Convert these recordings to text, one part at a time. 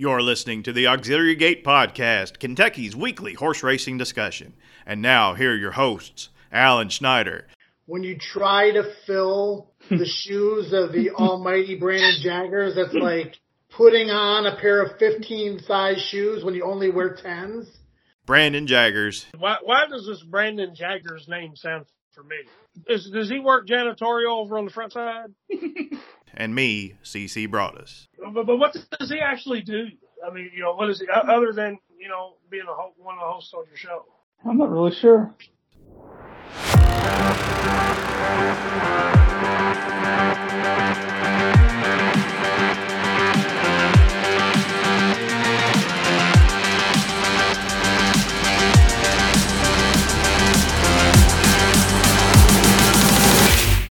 You're listening to the Auxiliary Gate Podcast, Kentucky's weekly horse racing discussion. And now, here are your hosts, Alan Schneider. When you try to fill the shoes of the almighty Brandon Jaggers, that's like putting on a pair of 15 size shoes when you only wear 10s. Brandon Jaggers. Why, why does this Brandon Jaggers name sound familiar? Does, does he work janitorial over on the front side? and me, CC Broaddus. But, but what does he actually do? I mean, you know, what is he, other than, you know, being a ho- one of the hosts on your show? I'm not really sure.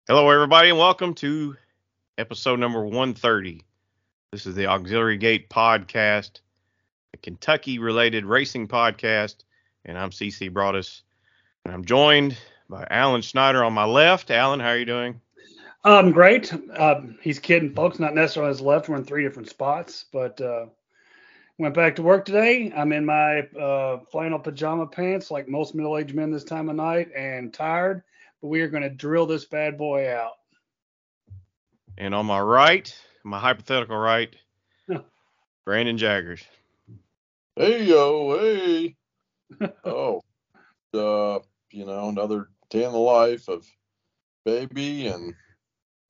Hello, everybody, and welcome to episode number 130. This is the Auxiliary Gate podcast, a Kentucky related racing podcast, and I'm CC Broaddus. And I'm joined by Alan Schneider on my left. Alan, how are you doing? Um, great. He's kidding, folks. Not necessarily on his left. We're in three different spots, but uh, went back to work today. I'm in my uh, flannel pajama pants, like most middle-aged men this time of night, and tired. But we are going to drill this bad boy out. And on my right, my hypothetical right, Brandon Jaggers. Hey yo, hey. oh, uh, you know, another day in the life of baby and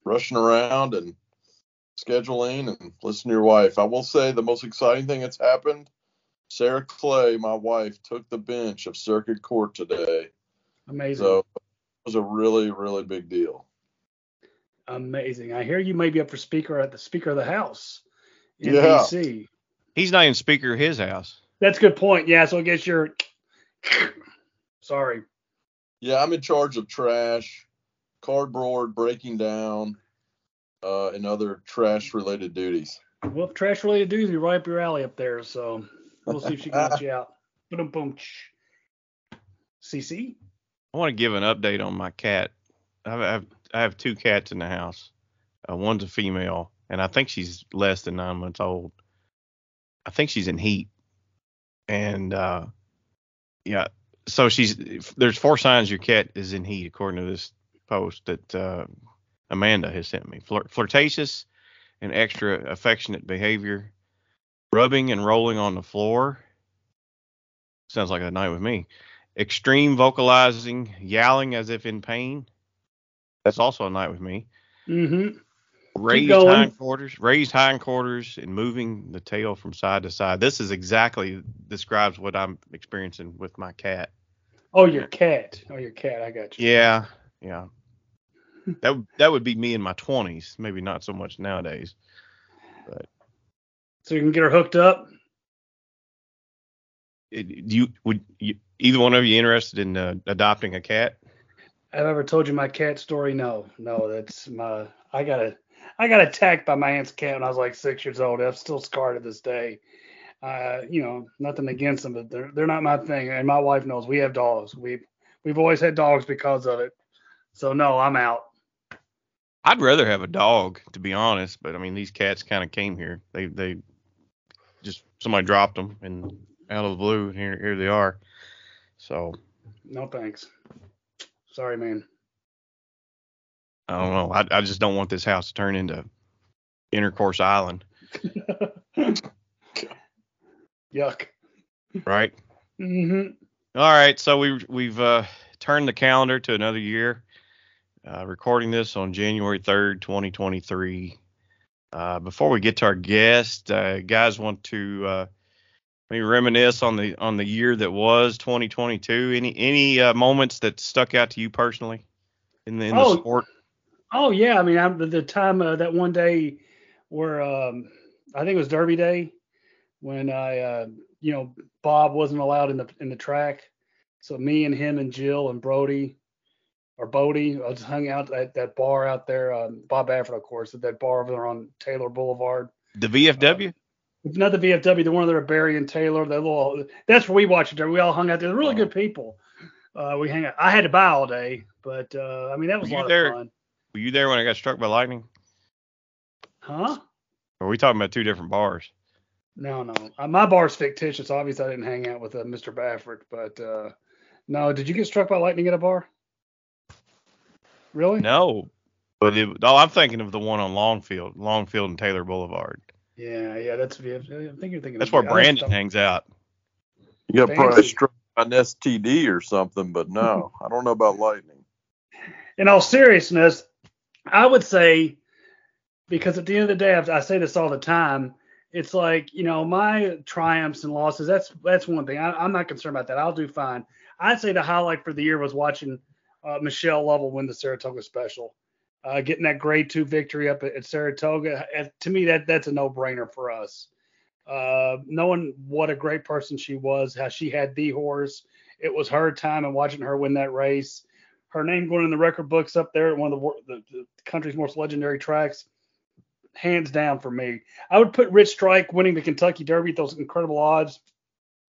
rushing around and scheduling and listening to your wife. I will say the most exciting thing that's happened. Sarah Clay, my wife, took the bench of circuit court today. Amazing. So it was a really, really big deal. Amazing. I hear you may be up for speaker at the Speaker of the House in Yeah. DC. He's not even speaker of his house. That's a good point. Yeah, so I guess you're. Sorry. Yeah, I'm in charge of trash, cardboard breaking down, uh, and other trash related duties. Well, trash related dudes, be right up your alley up there. So we'll see if she can let you out. Boom, boom. CC. I want to give an update on my cat. I have, I have, two cats in the house. Uh, one's a female, and I think she's less than nine months old. I think she's in heat, and uh, yeah. So she's there's four signs your cat is in heat according to this post that uh, Amanda has sent me. Flir- flirtatious and extra affectionate behavior, rubbing and rolling on the floor. Sounds like a night with me extreme vocalizing, yowling as if in pain. That's also a night with me. Mm-hmm. Raised hindquarters, raised hindquarters, and moving the tail from side to side. This is exactly describes what I'm experiencing with my cat. Oh, your cat. Oh, your cat. I got you. Yeah, yeah. That would- that would be me in my 20s, maybe not so much nowadays. But So you can get her hooked up. It, do you would you, either one of you interested in uh, adopting a cat? Have I ever told you my cat story? No, no. That's my. I got a. I got attacked by my aunt's cat when I was like six years old. I'm still scarred to this day. Uh, you know, nothing against them, but they're they're not my thing. And my wife knows we have dogs. We we've always had dogs because of it. So no, I'm out. I'd rather have a dog, to be honest. But I mean, these cats kind of came here. They they just somebody dropped them and out of the blue, and here here they are. So No thanks. Sorry, man. I don't know. I I just don't want this house to turn into Intercourse Island, Yuck. right? Mm-hmm. All right, so we we've uh, turned the calendar to another year. Uh, recording this on January third, 2023. Uh, before we get to our guest, uh, guys want to uh, reminisce on the on the year that was 2022. Any any uh, moments that stuck out to you personally in the in the Oh, sport? Oh yeah, I mean, I'm the time uh, that one day where um, I think it was Derby Day when I, uh, you know, Bob wasn't allowed in the in the track, so me and him and Jill and Brody or Bodie I just hung out at that bar out there. Um, Bob Baffert, of course, at that bar over there on Taylor Boulevard. The VFW? It's not the VFW, the one there, Berry and Taylor. The little that's where we watched it. We all hung out there. They're really good people. Uh, we hang out. I had to buy all day, but uh, I mean that was Were a lot there? of fun. Were you there when I got struck by lightning? Huh? Or are we talking about two different bars? No, no. Uh, my bar's fictitious. Obviously, I didn't hang out with uh, Mr. Baffert, but uh, no. Did you get struck by lightning at a bar? Really? No, but it, oh, I'm thinking of the one on Longfield, Longfield and Taylor Boulevard. Yeah, yeah. That's. I think you're thinking. That's of, where Brandon hangs out. You got Fancy. probably struck by an STD or something, but no, I don't know about lightning. in all seriousness, I would say because at the end of the day, I I say this all the time. It's like you know my triumphs and losses. That's that's one thing. I, I'm not concerned about that. I'll do fine. I'd say the highlight for the year was watching uh, Michelle Lovell win the Saratoga Special, uh, getting that grade two victory up at, at Saratoga. Uh, to me, that that's a no-brainer for us. Uh, knowing what a great person she was, how she had the horse. It was her time, and watching her win that race her name going in the record books up there at one of the, the, the country's most legendary tracks, hands down for me. I would put Rich Strike winning the Kentucky Derby at those incredible odds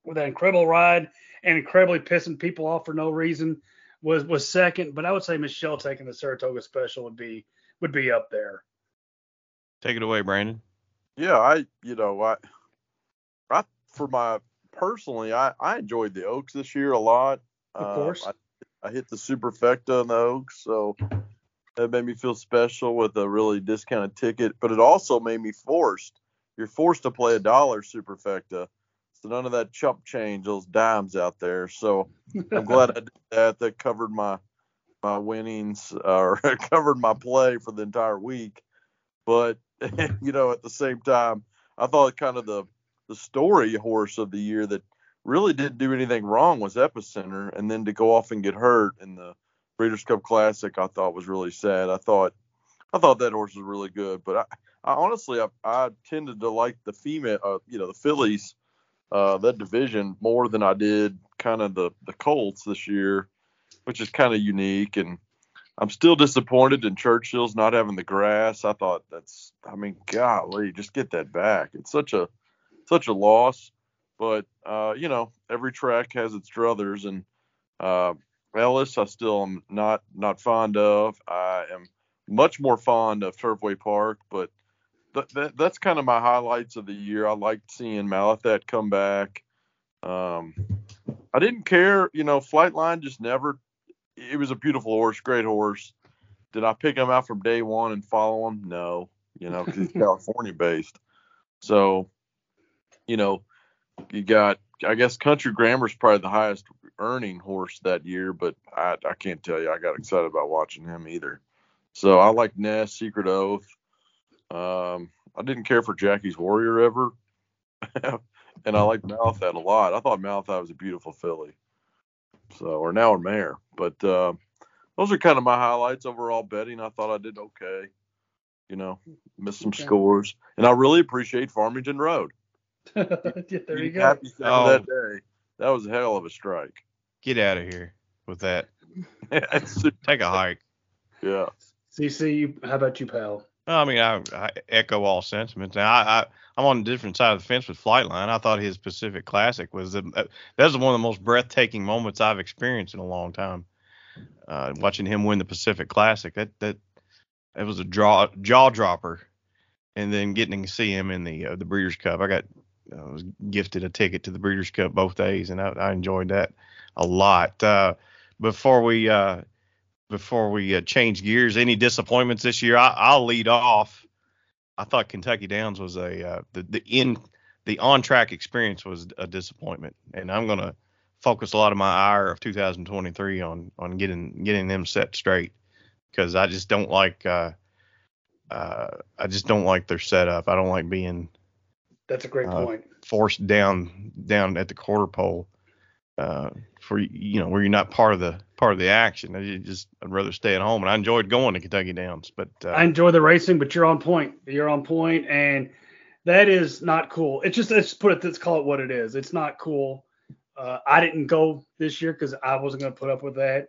with that incredible ride and incredibly pissing people off for no reason was was second. But I would say Michelle taking the Saratoga Special would be would be up there. Take it away, Brandon. Yeah, I you know I I for my personally I I enjoyed the Oaks this year a lot. Of Uh, course. I, I hit the Superfecta in the Oaks, so that made me feel special with a really discounted ticket. But it also made me forced. You're forced to play a dollar Superfecta, so none of that chump change, those dimes out there. So I'm glad I did that. That covered my my winnings or covered my play for the entire week. But you know, at the same time, I thought kind of the the story horse of the year that really didn't do anything wrong was Epicenter, and then to go off and get hurt in the Breeders' Cup Classic, I thought was really sad. I thought I thought that horse was really good, but I, I honestly I, I tended to like the female, uh, you know, the fillies, uh, that division more than I did kind of the the Colts this year, which is kind of unique. And I'm still disappointed in Churchill's not having the grass. I thought that's, I mean, golly, just get that back. It's such a such a loss. But uh, you know, every track has its druthers, and uh, Ellis, I still am not not fond of. I am much more fond of Turfway Park, but th- that, that's kind of my highlights of the year. I liked seeing Malathaat come back. Um, I didn't care, you know, Flightline just never. It was a beautiful horse, great horse. Did I pick him out from day one and follow him? No, you know, 'cause he's California based. So, you know, you got, I guess, Country Grammer's probably the highest earning horse that year, but I, I can't tell you I got excited about watching him either. So I like Nest, Secret Oath. Um, I didn't care for Jackie's Warrior ever, and I like Malathaat a lot. I thought Malathaat was a beautiful filly. So, or now a mare, but uh, those are kind of my highlights overall betting. I thought I did okay. You know, missed some Okay. scores, and I really appreciate Farmington Road. yeah, there you go. Happy Oh. that day. That was a hell of a strike. Get out of here with that. Take a hike. yeah. CC, you, how about you, pal? I mean, I, I echo all sentiments. Now, I, I, I'm on a different side of the fence with Flightline. I thought his Pacific Classic was the, uh, that was one of the most breathtaking moments I've experienced in a long time. Uh, watching him win the Pacific Classic, that that that was a draw jaw dropper. And then getting to see him in the uh, the Breeders' Cup, I got I was gifted a ticket to the Breeders' Cup both days, and I, I enjoyed that a lot. Uh, before we uh, before we uh, change gears, any disappointments this year? I, I'll lead off. I thought Kentucky Downs was a uh, the the in the on track experience was a disappointment, and I'm gonna focus a lot of my ire of 2023 on on getting getting them set straight because I just don't like uh, uh, I just don't like their setup. I don't like being That's a great Uh, point. forced down down at the quarter pole uh, for you know where you're not part of the part of the action. I just I'd rather stay at home, and I enjoyed going to Kentucky Downs, but uh, I enjoy the racing, but you're on point. You're on point, and that is not cool. It's just let's put it. Let's call it what it is. It's not cool. Uh, I didn't go this year because I wasn't going to put up with that.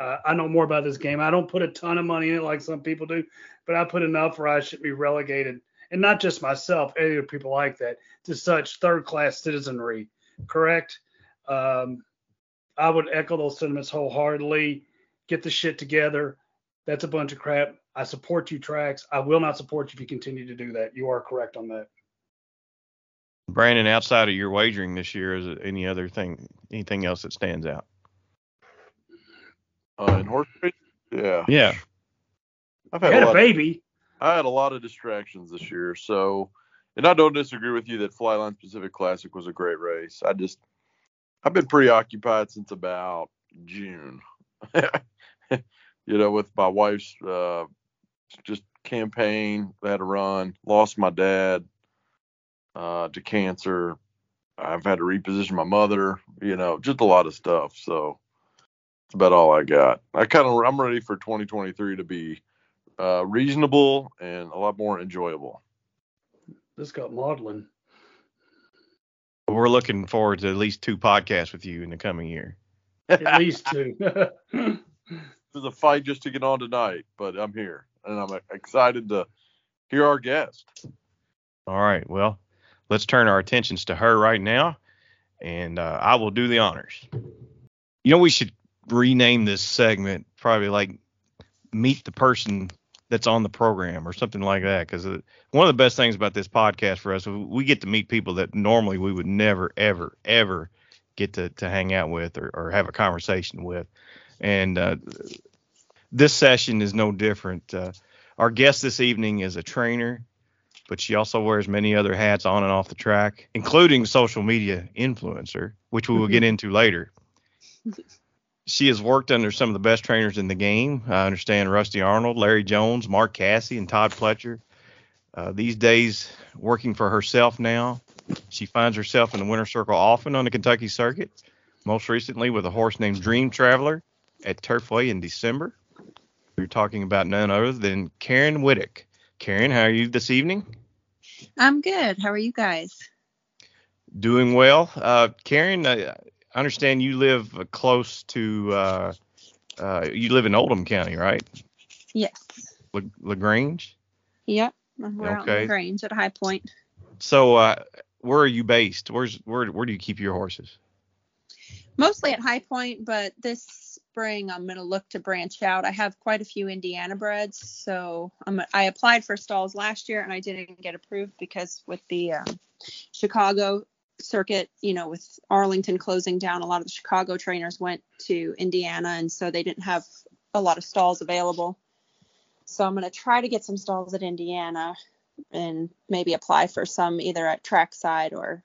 Uh, I know more about this game. I don't put a ton of money in it like some people do, but I put enough where I should be relegated, and not just myself, any other people like that, to such third-class citizenry. Correct? Um, I would echo those sentiments wholeheartedly. Get the shit together. That's a bunch of crap. I support you, Tracks. I will not support you if you continue to do that. You are correct on that. Brandon, outside of your wagering this year, is there any other thing, anything else that stands out? Uh, in horse racing, yeah, Yeah. I've had had a a lot. baby. I had a lot of distractions this year, so and I don't disagree with you that Flightline Pacific Classic was a great race. I just I've been preoccupied since about June. you know, with my wife's uh, just campaign, I had to run, lost my dad uh, to cancer. I've had to reposition my mother. You know, just a lot of stuff. So it's about all I got. I kind of I'm ready for 2023 to be uh, reasonable and a lot more enjoyable. This got modeling. We're looking forward to at least two podcasts with you in the coming year. At least two. There's a fight just to get on tonight, but I'm here and I'm excited to hear our guest. All right. Well, let's turn our attentions to her right now, and uh, I will do the honors. You know, we should rename this segment probably like Meet the Person That's on the Program or something like that. Because one of the best things about this podcast for us, we get to meet people that normally we would never, ever, ever get to, to hang out with or, or have a conversation with. And uh, this session is no different. Uh, our guest this evening is a trainer but she also wears many other hats on and off the track, including social media influencer, which we will get into later. She has worked under some of the best trainers in the game. I understand Rusty Arnold, Larry Jones, Mark Casse, and Todd Pletcher. Uh, these days, working for herself now, she finds herself in the winner circle often on the Kentucky circuit, most recently with a horse named Dream Traveler at Turfway in December. We're talking about none other than Karyn Wittek. Karyn, how are you this evening? I'm good. How are you guys? Doing well. Uh, Karyn, uh, I understand you live uh, close to, uh, uh, you live in Oldham County, right? Yes. La- LaGrange. Yep. We're out in Okay. the Grange at High Point. So, uh, where are you based? Where's where where do you keep your horses? Mostly at High Point, but this spring I'm going to look to branch out. I have quite a few Indiana breds, so I'm, I applied for stalls last year and I didn't get approved because with the um, Chicago circuit, you know, with Arlington closing down, a lot of the Chicago trainers went to Indiana, and so they didn't have a lot of stalls available. So I'm going to try to get some stalls at Indiana and maybe apply for some either at trackside or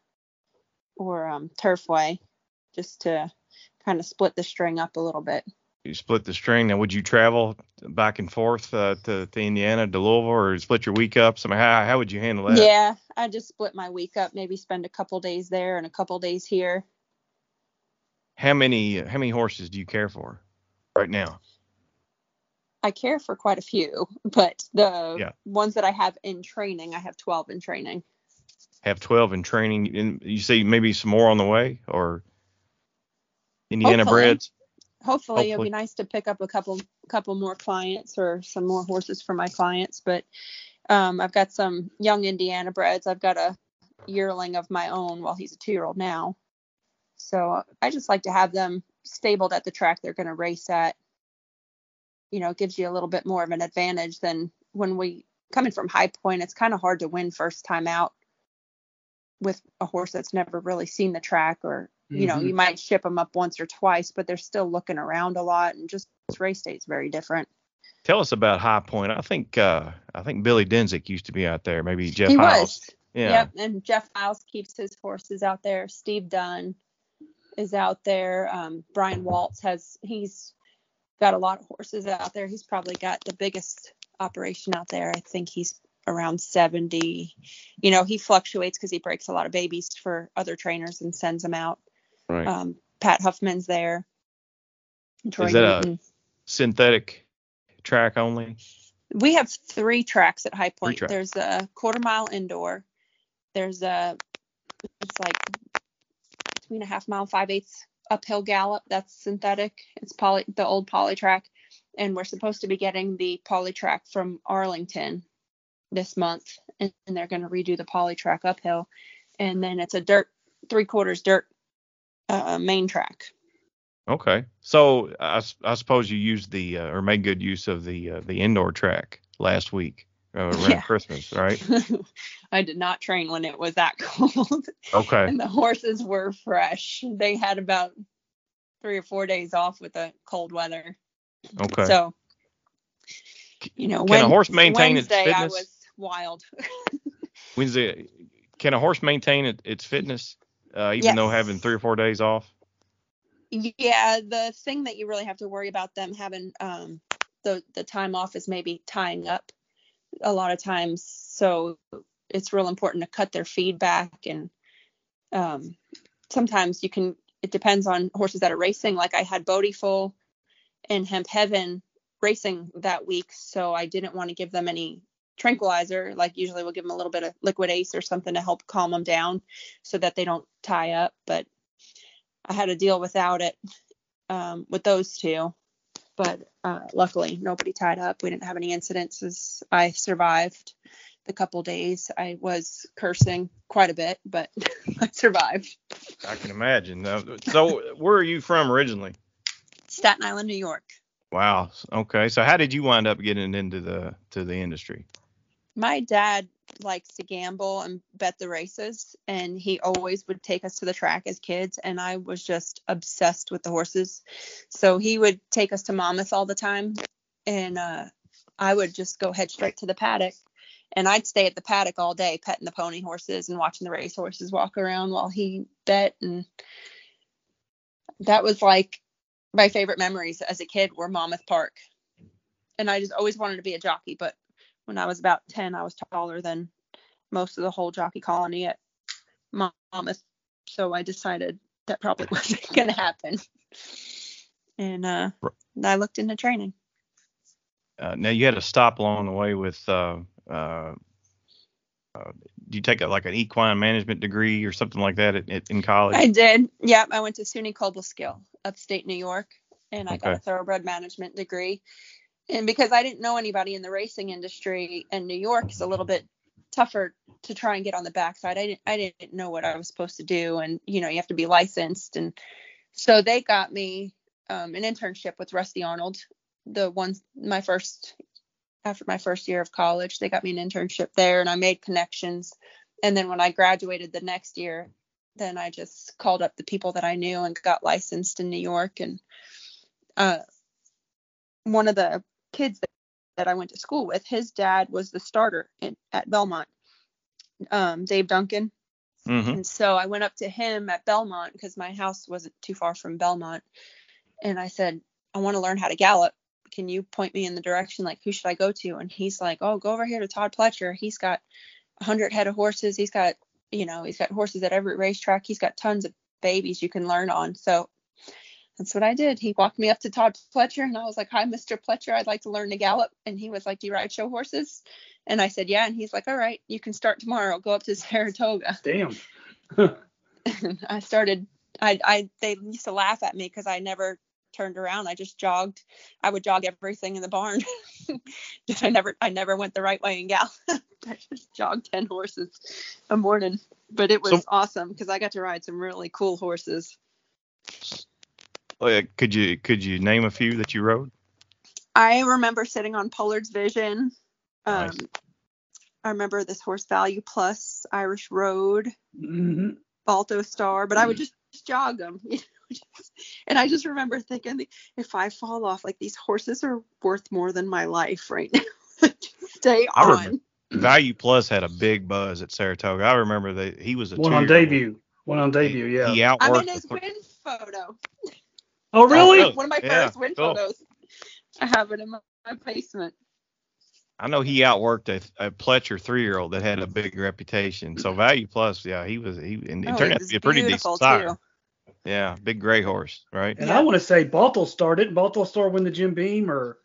or um, turfway just to kind of split the string up a little bit. You split the string. Now, would you travel back and forth uh, to, to Indiana, to Louisville, or split your week up? So, how how would you handle that? Yeah, I just split my week up, maybe spend a couple days there and a couple days here. How many how many horses do you care for right now? I care for quite a few, but the Yeah. ones that I have in training, I have 12 in training. Have twelve in training, and you say maybe some more on the way, or Indiana Hopefully. breds? Hopefully, it'll be nice to pick up a couple couple more clients or some more horses for my clients. But um, I've got some young Indiana breds. I've got a yearling of my own. Well, he's a two year old now. So I just like to have them stabled at the track they're going to race at. You know, it gives you a little bit more of an advantage than when we coming from High Point. It's kind of hard to win first time out with a horse that's never really seen the track or you know Mhm. you might ship them up once or twice but they're still looking around a lot and just race day is very different Tell us about High Point. I think uh, I think Billy Denzik used to be out there. Maybe Jeff he Hiles. was Yeah. yep and jeff Hiles keeps his horses out there steve dunn is out there um, brian waltz has he's got a lot of horses out there he's probably got the biggest operation out there i think he's around 70 you know he fluctuates because he breaks a lot of babies for other trainers and sends them out Right. um, pat huffman's there Troy Is that a- Synthetic track only. we have three tracks at High Point. There's a quarter mile indoor. There's a it's like between a half mile, five eighths uphill gallop. That's synthetic. It's poly the old poly track, and we're supposed to be getting the poly track from Arlington this month, and, and they're going to redo the poly track uphill, and then it's a dirt three quarters dirt uh, main track. Okay. So I, I suppose you used the uh, or made good use of the uh, the indoor track last week uh, around Yeah. Christmas, right? I did not train when it was that cold. Okay. and the horses were fresh. They had about three or four days off with the cold weather. Okay. So, you know, Can a when, horse maintain its Wednesday, I was wild. Wednesday, can a horse maintain it, its fitness uh, even though having three or four days off? Yeah, the thing that you really have to worry about them having um the the time off is maybe tying up a lot of times. So it's real important to cut their feedback and um sometimes you can it depends on horses that are racing. Like I had Bodie full and Hemp Heaven racing that week, so I didn't want to give them any tranquilizer. Like usually we'll give them a little bit of liquid ace or something to help calm them down so that they don't tie up. But I had to deal without it um, with those two. But uh, luckily, nobody tied up. We didn't have any incidences. I survived the couple days. I was cursing quite a bit, but I survived. I can imagine. So, where are you from originally? Staten Island, New York. Wow. Okay. So, how did you wind up getting into the to the industry? My dad likes to gamble and bet the races, and he always would take us to the track as kids. And I was just obsessed with the horses. So he would take us to Monmouth all the time, and uh, I would just go head straight to the paddock. And I'd stay at the paddock all day, petting the pony horses and watching the race horses walk around while he bet. And that was like my favorite memories as a kid were Monmouth Park. And I just always wanted to be a jockey, but when I was about 10, I was taller than most of the whole jockey colony at Monmouth. So I decided that probably wasn't going to happen. And uh, I looked into training. Uh, now, you had to stop along the way with. Uh, uh, uh, do you take a, like an equine management degree or something like that at, at, in college? I did. Yep. I went to SUNY Cobleskill, upstate New York, and I got a thoroughbred management degree. And because I didn't know anybody in the racing industry, and New York is a little bit tougher to try and get on the backside, I didn't I didn't know what I was supposed to do, and you know you have to be licensed, and so they got me um, an internship with Rusty Arnold, the ones my first after my first year of college, they got me an internship there, and I made connections. And then when I graduated the next year, then I just called up the people that I knew and got licensed in New York. And uh, one of the kids that, that I went to school with, his dad was the starter in, at Belmont, um, Dave Duncan. mm-hmm. And so I went up to him at Belmont because my house wasn't too far from Belmont. And I said, I want to learn how to gallop. Can you point me in the direction? Like, who should I go to? And he's like, Oh, go over here to Todd Pletcher. He's got a 100 head of horses. He's got, you know, he's got horses at every racetrack. He's got tons of babies you can learn on. So that's what I did. He walked me up to Todd Pletcher and I was like, Hi, Mr. Pletcher. I'd like to learn to gallop. And he was like, Do you ride show horses? And I said, Yeah. And he's like, All right, you can start tomorrow. Go up to Saratoga. Damn. and I started I I they used to laugh at me because I never turned around. I just jogged. I would jog everything in the barn. just I never I never went the right way and gal. I just jogged ten horses a morning. But it was So- awesome because I got to ride some really cool horses. Oh, could you could you name a few that you rode? I remember sitting on Pollard's Vision. Um, Nice. I remember this horse Value Plus, Irish Road, hmm Balto Star, but I would just, just jog them. You know, just- and I just remember thinking, if I fall off, like these horses are worth more than my life right now. Just Stay I on. remember- Value Plus had a big buzz at Saratoga. I remember that he was a One on debut. One on debut. Yeah. He I'm outworked in his the- win photo. Oh, oh really? really? One of my Yeah, first win cool. photos. I have it in my, my basement. I know he outworked a, a Pletcher three-year-old that had a big reputation. So Value Plus, yeah, he was he and it Oh, turned he out to was be a pretty decent sire. Yeah, big gray horse, right? And Yeah. I want to say Balto Star didn't Balto Star win the Jim Beam or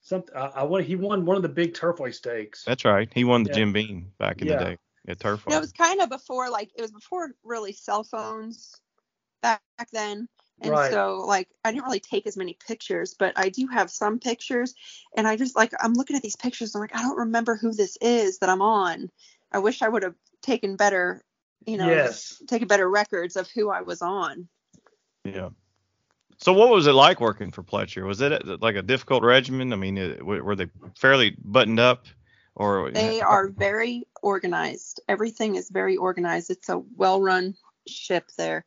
something? I, I want he won one of the big Turfway stakes. That's right. He won the Yeah. Jim Beam back in Yeah. the day at Turf. You know, it was kind of before like it was before really cell phones back, back then. And Right. so like I didn't really take as many pictures, but I do have some pictures and I just like I'm looking at these pictures and I'm like I don't remember who this is that I'm on. I wish I would have taken better, you know, Yes. taken better records of who I was on. Yeah. So what was it like working for Pletcher? Was it like a difficult regimen? I mean, it, were were they fairly buttoned up Or They are very organized. Everything is very organized. It's a well-run ship there.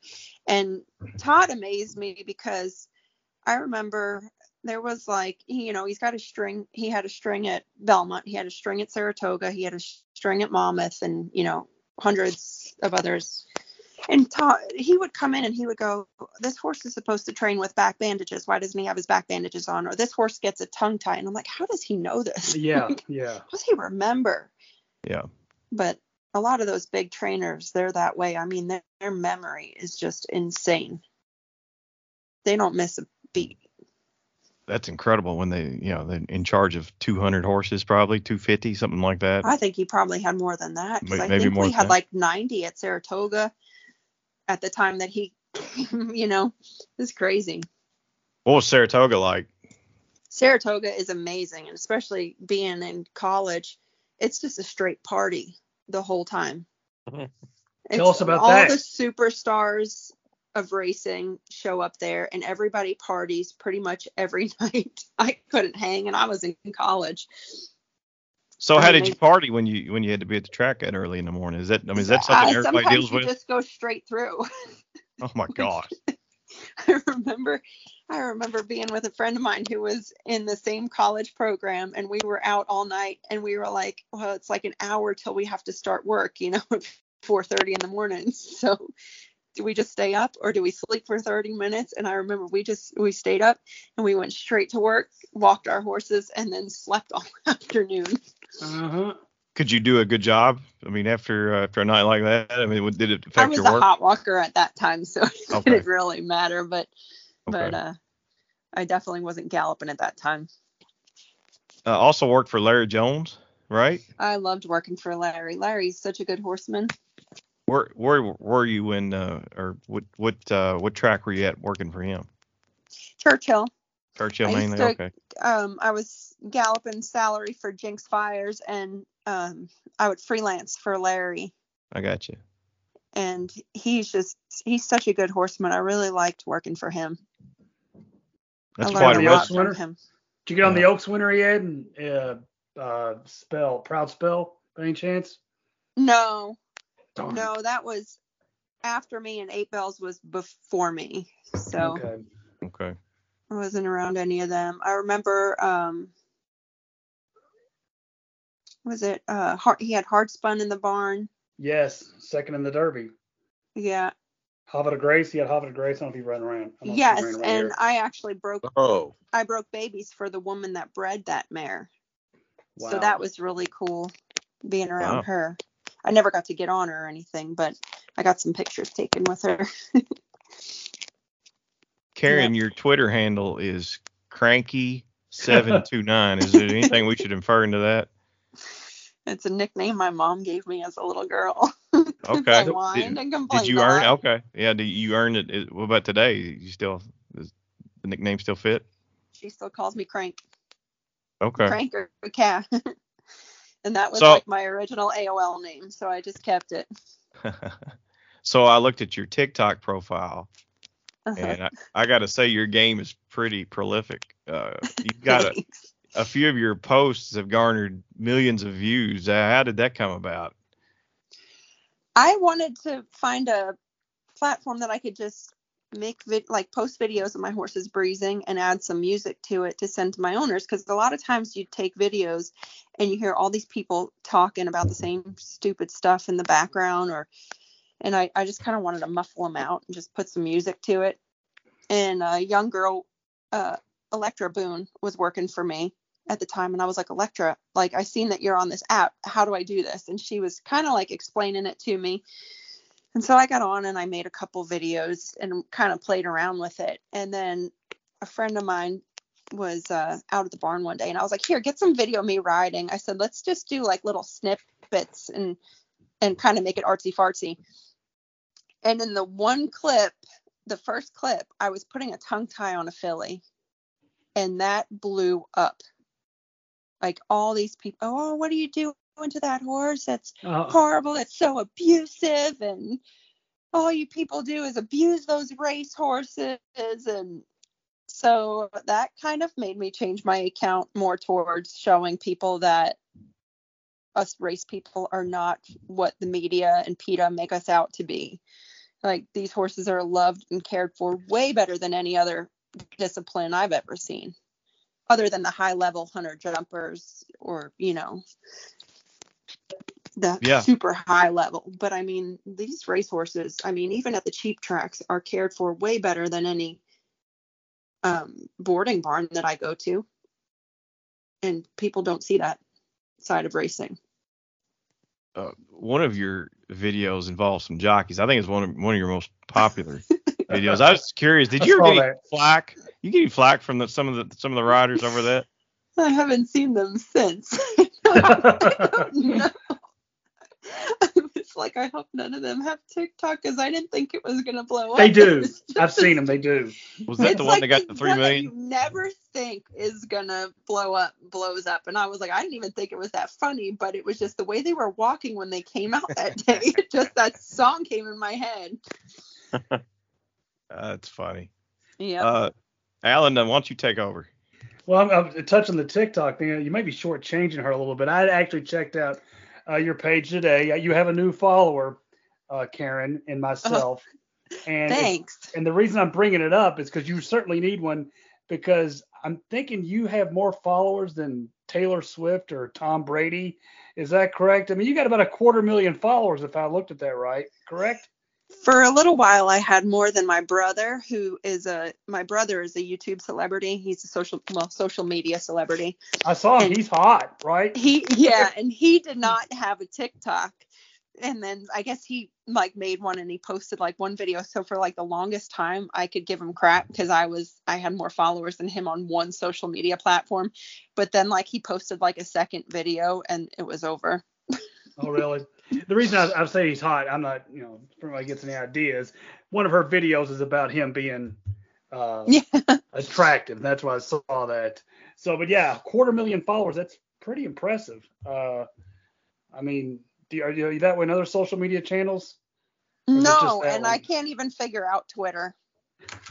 And Todd amazed me because I remember there was like he, you know he's got a string. He had a string at Belmont. He had a string at Saratoga. He had a string at Monmouth, and you know hundreds of others. And Todd, he would come in and he would go, "This horse is supposed to train with back bandages. Why doesn't he have his back bandages on?" Or this horse gets a tongue tie. And I'm like, how does he know this? Yeah, yeah. How does he remember? yeah. But a lot of those big trainers, they're that way. I mean, their, their memory is just insane. They don't miss a beat. That's incredible when they, you know, they're in charge of 200 horses, probably 250, something like that. I think he probably had more than that. 'cause May- I maybe think more we had that. like 90 at Saratoga at the time that he, you know, it's crazy. What was Saratoga like? Saratoga is amazing, and especially being in college, it's just a straight party the whole time. Mhm. Tell us about all that. All the superstars of racing show up there, and everybody parties pretty much every night. I couldn't hang, and I was in college. So I how mean, did you party when you when you had to be at the track that early in the morning? Is that I mean is that something Uh, everybody sometimes deals you with? just go straight through. Oh my gosh. I remember I remember being with a friend of mine who was in the same college program and we were out all night and we were like, well, it's like an hour till we have to start work, you know, at 4:30 in the morning. So do we just stay up or do we sleep for 30 minutes? And I remember we just we stayed up and we went straight to work, walked our horses and then slept all afternoon. Uh huh. Could you do a good job? I mean, after uh, after a night like that, I mean, did it affect your work? I was a work? hot walker at that time, so it Okay. didn't really matter, but but uh I definitely wasn't galloping at that time. Uh, also worked for Larry Jones, right? I loved working for Larry. Larry's such a good horseman. Where where were you in, uh, or what what uh, what track were you at working for him? Churchill. Churchill I used mainly. to- Okay. Um, I was galloping salary for Jinks Fires, and um, I would freelance for Larry. I got you. And he's just he's such a good horseman. I really liked working for him. That's I quite learned a a lot lot from winner. him. Did you get on Yeah. the Oaks winner yet? And uh, uh, spell, proud spell, by any chance? No, Darn. no, that was after me, and Eight Bells was before me. So Okay. Okay. I wasn't around any of them. I remember um was it uh hard, he had hard spun in the barn. Yes, second in the Derby. Yeah. Havre de Grace, he had Havre de Grace. I don't know if he ran around. I don't know if he Yes, ran around and here. I actually broke Oh, I broke babies for the woman that bred that mare. Wow. So that was really cool being around Wow. her. I never got to get on her or anything, but I got some pictures taken with her. Karyn, your Twitter handle is cranky seven two nine. Is there anything we should infer into that? it's a nickname my mom gave me as a little girl. Okay. Did- Did you earn? Okay. Yeah. Did you earn it? What about today? You still the nickname still fit? She still calls me Crank. Okay. Crank or Cat. and that was So- like my original AOL name, so I just kept it. so I looked at your TikTok profile, Uh-huh. and I, I got to say your game is pretty prolific. Uh, you've got a, a few of your posts have garnered millions of views. Uh, how did that come about? I wanted to find a platform that I could just make vid- like post videos of my horses breezing and add some music to it to send to my owners because a lot of times you take videos and you hear all these people talking about the same stupid stuff in the background or and I, I just kind of wanted to muffle them out and just put some music to it. And a young girl uh Electra Boone was working for me at the time and I was like Electra like I seen that you're on this app. How do I do this? And she was kind of like explaining it to me. And so I got on and I made a couple videos and kind of played around with it. And then a friend of mine was uh, out at the barn one day and I was like here get some video of me riding. I said let's just do like little snippets and and kind of make it artsy fartsy and in the one clip the first clip I was putting a tongue tie on a filly and that blew up. Like all these people oh what are you doing to that horse? That's Uh, horrible. It's so abusive and all you people do is abuse those race horses and so that kind of made me change my account more towards showing people that us race people are not what the media and PETA make us out to be. Like these horses are loved and cared for way better than any other discipline I've ever seen, other than the high level hunter jumpers or, you know, the Yeah. super high level. But I mean, these race horses, I mean, even at the cheap tracks, are cared for way better than any um, boarding barn that I go to. And people don't see that side of racing. Uh, one of your videos involves some jockeys. I think it's one of one of your most popular videos. I was curious. Did I you get that. flack? You get flack from the, some of the some of the riders over that? I haven't seen them since. I don't know. It's like I hope none of them have TikTok because I didn't think it was gonna blow up. they do. was I've seen them. They do. Was that the one like that got the three one that? You never think is gonna blow up, blows up, and I was like, I didn't even think it was that funny, but it was just the way they were walking when they came out that day. Just that song came in my head. That's funny. Yeah. Uh, Alan, why don't you take over? Well, I'm, I'm touching the TikTok thing. You may be shortchanging her a little bit. I actually checked out uh, your page today. You have a new follower, uh, Karyn, and myself. and Thanks. and the reason I'm bringing it up is because you certainly need one because I'm thinking you have more followers than Taylor Swift or Tom Brady. Is that correct? I mean, you got about a quarter million followers if I looked at that right. Correct? For a little while, I had more than my brother, who is a my brother is a YouTube celebrity. He's a social well social media celebrity. I saw him. And- He's hot, right? He yeah, and he did not have a TikTok. And then I guess he like made one and he posted like one video. So for like the longest time, I could give him crap because I was I had more followers than him on one social media platform. But then like he posted like a second video and it was over. Oh, really? The reason I, I say he's hot, I'm not, you know, if anybody gets any ideas. One of her videos is about him being uh, Yeah. attractive. That's why I saw that. So, but yeah, quarter million followers. That's pretty impressive. Uh, I mean, do you, are you that way in other social media channels? Or is it just No, and I can't even figure out Twitter.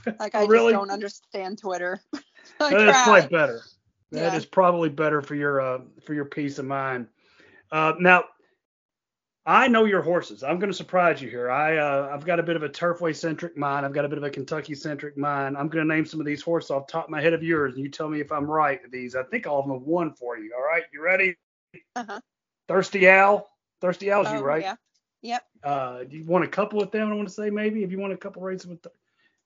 Like I Oh, really? just don't understand Twitter. That is probably better. That is Yeah. probably better for your uh, for your peace of mind. Uh, now, I know your horses. I'm going to surprise you here. I uh, I've got a bit of a Turfway centric mind. I've got a bit of a Kentucky centric mind. I'm going to name some of these horses off the top of my head of yours, and you tell me if I'm right these. I think all of them have won for you. All right, you ready? Uh-huh. Thirsty Al. Thirsty Al's you, Oh, right? Yeah. Yep. Uh, do you won a couple with them? I want to say maybe. If you won a couple races with, them.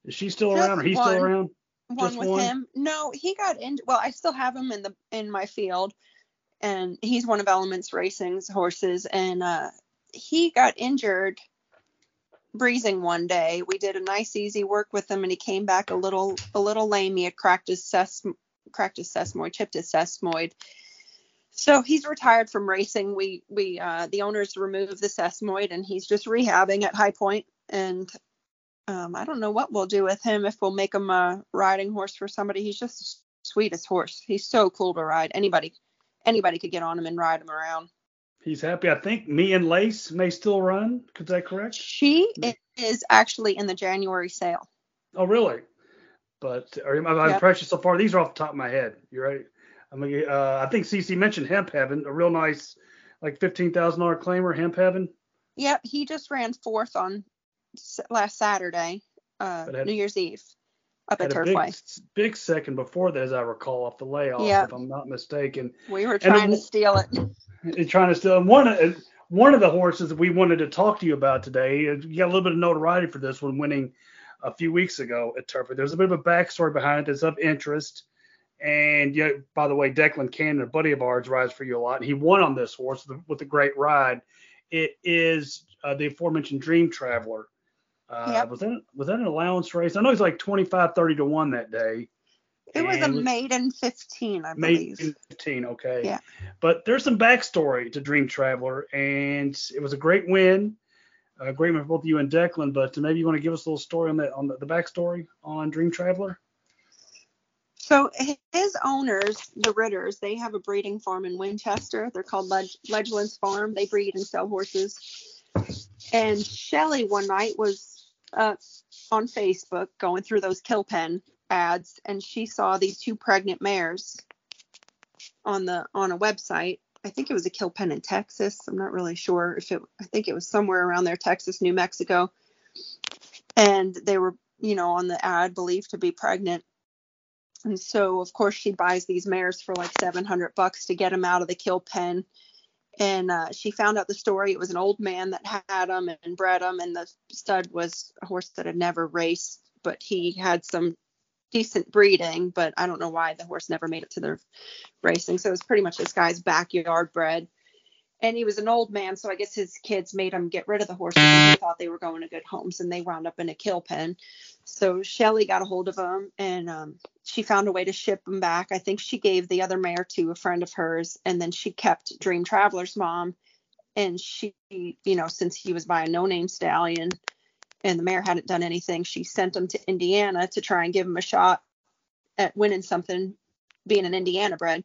is she still Just around or he's one. still around? one Just with one? him. No, he got in. Well, I still have him in the in my field, and he's one of Elements Racing's horses, and uh, he got injured breezing one day. We did a nice easy work with him, and he came back a little a little lame. He had cracked his sesm cracked his sesamoid, chipped his sesamoid. So he's retired from racing. We we uh, the owners removed the sesamoid, and he's just rehabbing at High Point, and um, I don't know what we'll do with him if we'll make him a riding horse for somebody. He's just the sweetest horse. He's so cool to ride. Anybody, anybody could get on him and ride him around. He's happy. I think me and Lace may still run. Is that correct? She is actually in the January sale. Oh, really? But are you, I'm Yep. so far. These are off the top of my head. You're right. I mean, uh, I think CC mentioned Hemp Heaven, a real nice, like fifteen thousand dollar claimer, Hemp Heaven. Yep, he just ran fourth on last Saturday, uh, had- New Year's Eve, up at a big, big second before that, as I recall, off the layoff, Yep. if I'm not mistaken. We were trying the- to steal it. And trying to steal one of one of the horses that we wanted to talk to you about today. You got a little bit of notoriety for this one, winning a few weeks ago at Turfway. There's a bit of a backstory behind it that's of interest. And yeah, by the way, Declan Cannon, a buddy of ours, rides for you a lot. And he won on this horse with, with a great ride. It is uh, the aforementioned Dream Traveler. Uh, Yep. Was that was that an allowance race? I know he's like 25, 30 to one that day. It was a maiden 15, I believe. 15, okay. Yeah. But there's some backstory to Dream Traveler, and it was a great win. A great win for both you and Declan. But maybe you want to give us a little story on that, on the, the backstory on Dream Traveler. So his owners, the Ritters, they have a breeding farm in Winchester. They're called Ledgelands Farm. They breed and sell horses. And Shelly one night was uh, on Facebook going through those kill pen ads, and she saw these two pregnant mares on the on a website. I think it was a kill pen in Texas. I'm not really sure if it. I think it was somewhere around there, Texas, New Mexico, and they were, you know, on the ad believed to be pregnant. And so, of course, she buys these mares for like 700 bucks to get them out of the kill pen. And uh, she found out the story. It was an old man that had them and bred them, and the stud was a horse that had never raced, but he had some decent breeding. But I don't know why the horse never made it to the racing. So it was pretty much this guy's backyard bred and he was an old man, so I guess his kids made him get rid of the horses and he thought they were going to good homes and they wound up in a kill pen. So Shelly got a hold of them and um, she found a way to ship them back. I think she gave the other mare to a friend of hers and then she kept Dream Traveler's mom. And she, you know, since he was by a no name stallion and the mare hadn't done anything, she sent him to Indiana to try and give him a shot at winning something being an Indiana bred.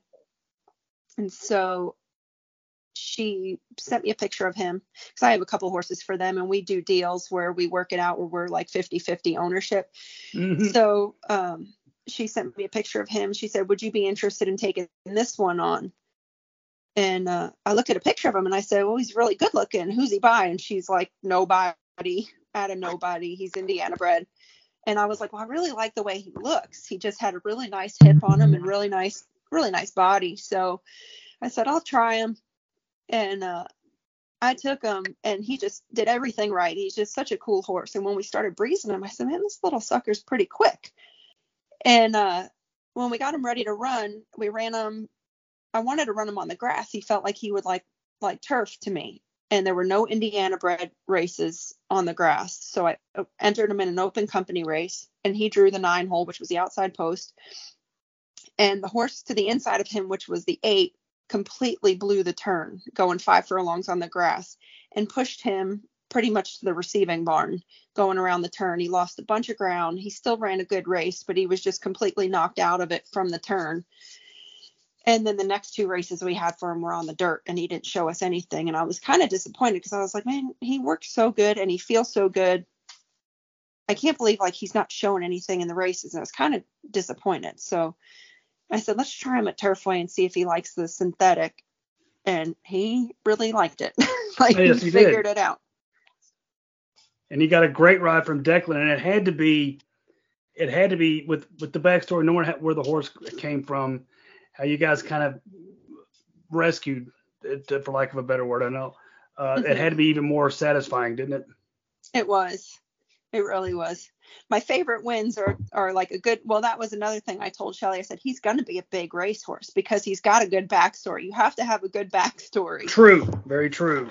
And so she sent me a picture of him because I have a couple horses for them and we do deals where we work it out where we're like 50 50 ownership. Mm-hmm. So um, she sent me a picture of him. She said, Would you be interested in taking this one on? And uh, I looked at a picture of him and I said, Well, he's really good looking. Who's he by? And she's like, Nobody, out of nobody. He's Indiana bred. And I was like, Well, I really like the way he looks. He just had a really nice hip on him and really nice, really nice body. So I said, I'll try him and uh, I took him, and he just did everything right. He's just such a cool horse. And when we started breezing him, I said, "Man, this little sucker's pretty quick." And uh, when we got him ready to run, we ran him. I wanted to run him on the grass. He felt like he would like like turf to me. And there were no Indiana bred races on the grass. So I uh, entered him in an open company race, and he drew the nine hole, which was the outside post. And the horse to the inside of him, which was the eight, completely blew the turn, going five furlongs on the grass, and pushed him pretty much to the receiving barn going around the turn. He lost a bunch of ground. He still ran a good race, but he was just completely knocked out of it from the turn. And then the next two races we had for him were on the dirt and he didn't show us anything. And I was kind of disappointed because I was like, man, he works so good and he feels so good. I can't believe like he's not showing anything in the races. And I was kind of disappointed. So I said, let's try him at Turfway and see if he likes the synthetic. And he really liked it. like yes, he, he figured it out. And he got a great ride from Declan, and it had to be, it had to be with with the backstory, knowing where the horse came from, how you guys kind of rescued it, for lack of a better word. I know uh, it had to be even more satisfying, didn't it? It was. It really was. My favorite wins are are like a good well that was another thing i told shelly i said he's going to be a big racehorse because he's got a good backstory. You have to have a good backstory. True. Very true.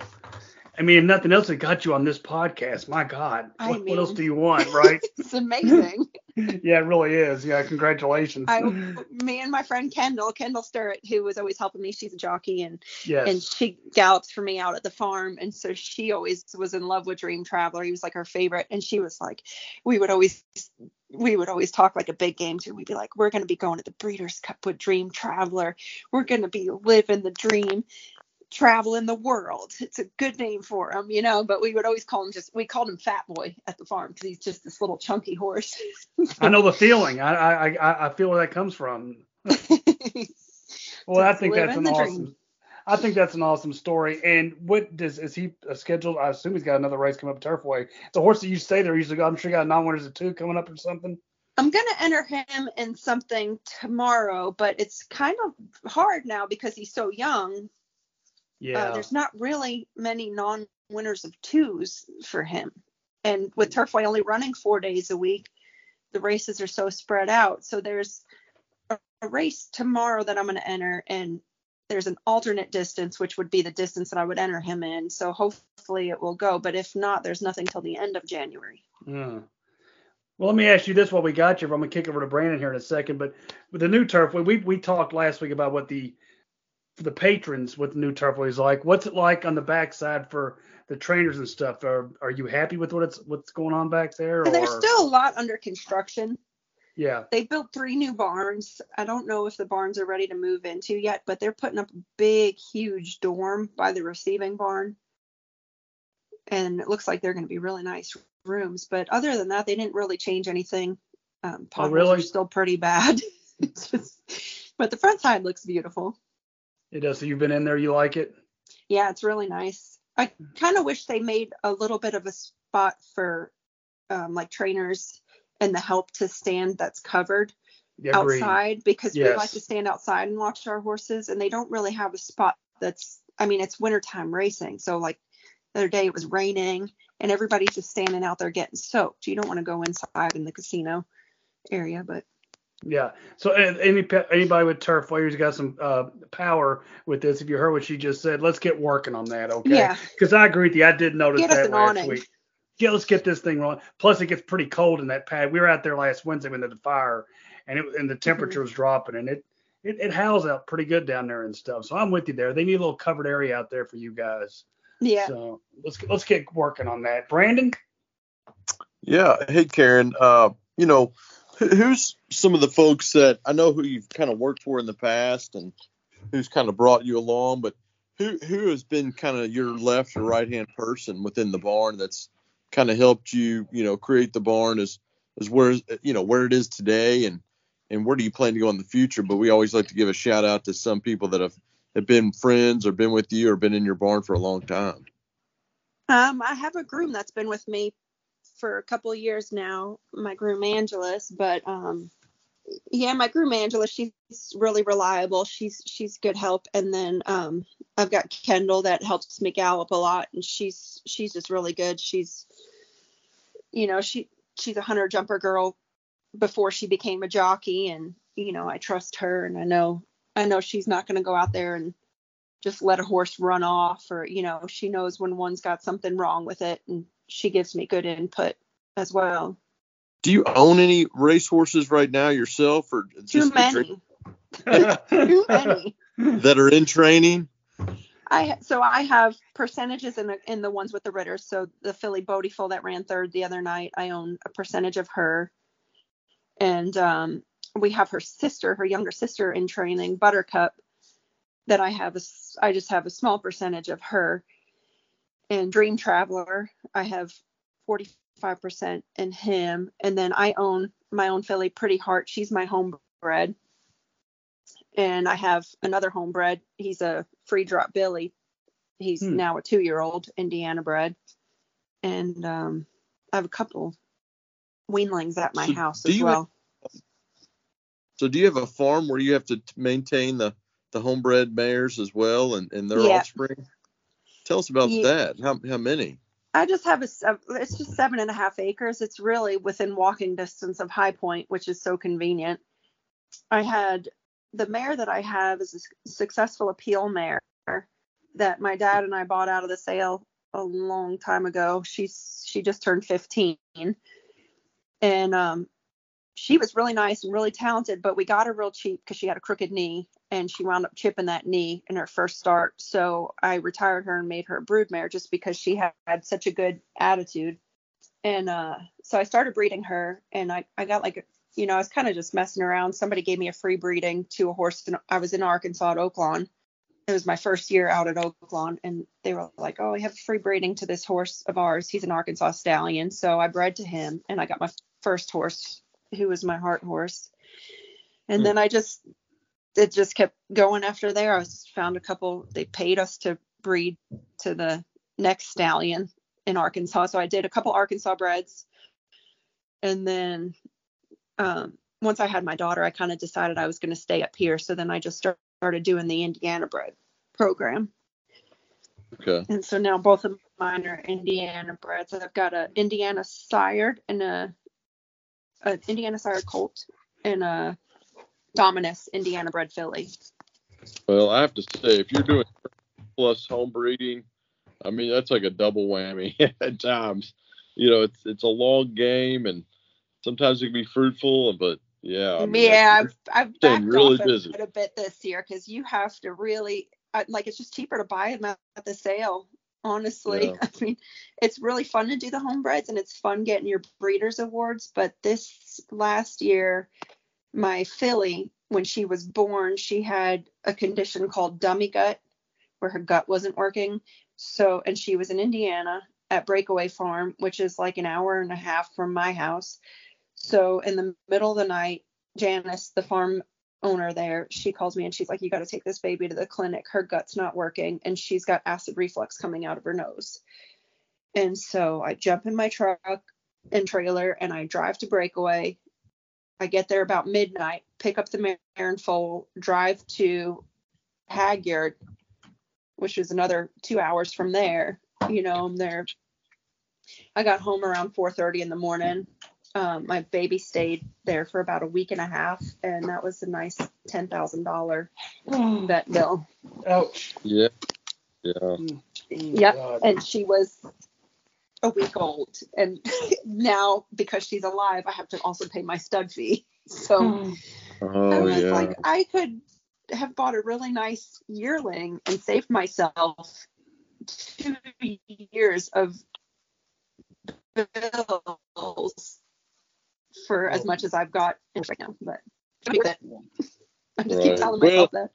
I mean, if nothing else, it got you on this podcast. My God, what, mean, what else do you want, right? it's amazing. Yeah, it really is. Yeah, congratulations. I, me and my friend Kendall, Kendall Sturrett, who was always helping me. She's a jockey and yes. and she gallops for me out at the farm, and so she always was in love with Dream Traveler. He was like her favorite, and she was like, we would always we would always talk like a big game too. We'd be like, we're going to be going to the Breeders' Cup with Dream Traveler. We're going to be living the dream traveling the world. It's a good name for him, you know, but we would always call him just, we called him Fat Boy at the farm because he's just this little chunky horse. I know the feeling. I, I, I feel where that comes from. well, I think that's an awesome. Dream. I think that's an awesome story. And what does is he scheduled? I assume he's got another race coming up Turfway. The horse that you say there usually, got I'm sure he got non-winners at two coming up or something. I'm going to enter him in something tomorrow, but it's kind of hard now because he's so young yeah. Uh, there's not really many non winners of twos for him. And with Turfway only running four days a week, the races are so spread out. So there's a, a race tomorrow that I'm going to enter, and there's an alternate distance, which would be the distance that I would enter him in. So hopefully it will go. But if not, there's nothing till the end of January. Yeah. Well, let me ask you this while we got you. I'm gonna kick over to Brandon here in a second. But with the new turf, we we talked last week about what the for the patrons what the new Turfway is like. What's it like on the backside for the trainers and stuff? Are are you happy with what it's what's going on back there? Or? There's still a lot under construction. Yeah. They built three new barns. I don't know if the barns are ready to move into yet, but they're putting up a big, huge dorm by the receiving barn. And it looks like they're going to be really nice rooms. But other than that, they didn't really change anything. Um, oh, really? are still pretty bad. just, but the front side looks beautiful. It does. So you've been in there. You like it? Yeah, it's really nice. I kind of wish they made a little bit of a spot for um, like trainers and the help to stand that's covered agreed. outside because we like to stand outside and watch our horses and they don't really have a spot that's I mean it's wintertime racing so like the other day it was raining and everybody's just standing out there getting soaked you don't want to go inside in the casino area but Yeah. So uh, any anybody with turf players got some uh, power with this. If you heard what she just said, let's get working on that. Okay. Yeah. Because I agree with you. I did notice Get us that an last awning. week. Yeah, let's get this thing rolling. Plus, it gets pretty cold in that pad. We were out there last Wednesday when the fire, and it and the temperature was dropping, and it, it it howls out pretty good down there and stuff. So I'm with you there. They need a little covered area out there for you guys. yeah So let's let's get working on that. Brandon. Yeah. Hey, Karyn. Uh, you know, who- who's some of the folks that I know who you've kind of worked for in the past and who's kind of brought you along, but who who has been kind of your left or right hand person within the barn that's kind of helped you, you know, create the barn as as where you know where it is today and and where do you plan to go in the future? But we always like to give a shout out to some people that have have been friends or been with you or been in your barn for a long time. um I have a groom that's been with me for a couple years now my groom Angelus but um yeah my groom Angela she's really reliable. She's she's good help. And then um I've got Kendall that helps me gallop a lot and she's she's just really good. She's you know she she's a hunter jumper girl before she became a jockey and you know I trust her and I know I know she's not going to go out there and just let a horse run off or you know she knows when one's got something wrong with it and she gives me good input as well Do you own any racehorses right now yourself or too just the tra- many too many that are in training? I so I have percentages in the in the ones with the Ritters. So the filly Bodiful that ran third the other night, I own a percentage of her. And um, we have her sister, her younger sister in training, Buttercup, that I have a I just have a small percentage of her. And Dream Traveler, I have 45% in him. And then I own my own filly, Pretty Heart. She's my homebred and I have another homebred. He's a free drop Billy. He's Hmm. now a two year old Indiana bred. And um, I have a couple weanlings at my So house as well. So do you have a farm where you have to maintain the the homebred mares as well and, and their Yeah. offspring? Tell us about Ye- that. How how many? I just have a, it's just seven and a half acres. It's really within walking distance of High Point, which is so convenient. I had the mare that I have is a successful appeal mare that my dad and I bought out of the sale a long time ago. She's she just turned 15, and um, she was really nice and really talented, but we got her real cheap because she had a crooked knee and she wound up chipping that knee in her first start. So I retired her and made her a broodmare just because she had, had such a good attitude. And uh, so I started breeding her and I, I got like, you know, I was kind of just messing around. Somebody gave me a free breeding to a horse. In, I was in Arkansas at Oaklawn. It was my first year out at Oaklawn and they were like, oh, we have free breeding to this horse of ours. He's an Arkansas stallion. So I bred to him and I got my first horse who was my heart horse. And Hmm. then I just it just kept going after there. I was found a couple. They paid us to breed to the next stallion in Arkansas, so I did a couple Arkansas breds, and then um, once I had my daughter, I kind of decided I was going to stay up here. So then I just started doing the Indiana bred program, Okay. and so now both of mine are Indiana breds. I've got a Indiana sired and a an Indiana Sire colt and a Dominus Indiana bred filly. Well, I have to say, if you're doing plus home breeding, I mean that's like a double whammy at times. You know, it's it's a long game, and sometimes it can be fruitful, but yeah. I mean, yeah, I've, I've backed really off busy. a bit this year because you have to really uh, like it's just cheaper to buy them at the sale. Honestly, Yeah. I mean, it's really fun to do the homebreds and it's fun getting your breeders awards. But this last year, my filly, when she was born, she had a condition called dummy gut, where her gut wasn't working. So, and she was in Indiana at Breakaway Farm, which is like an hour and a half from my house. So, in the middle of the night, Janice, the farm owner there, she calls me and she's like, "You got to take this baby to the clinic. Her gut's not working, and she's got acid reflux coming out of her nose." And so I jump in my truck and trailer and I drive to Breakaway. I get there about midnight, pick up the mare and foal, drive to Hagyard, which is another two hours from there. You know, I'm there. I got home around 4:30 in the morning. Um, my baby stayed there for about a week and a half, and that was a nice ten thousand dollar mm. vet bill. Ouch. Yeah. Mm. Yeah. Yep. God. and she was a week old and now because she's alive i have to also pay my stud fee so mm. oh, i Oh was yeah. like i could have bought a really nice yearling and saved myself two years of bills for as much as i've got right now but I'm with it. just keep Right. telling Well- myself that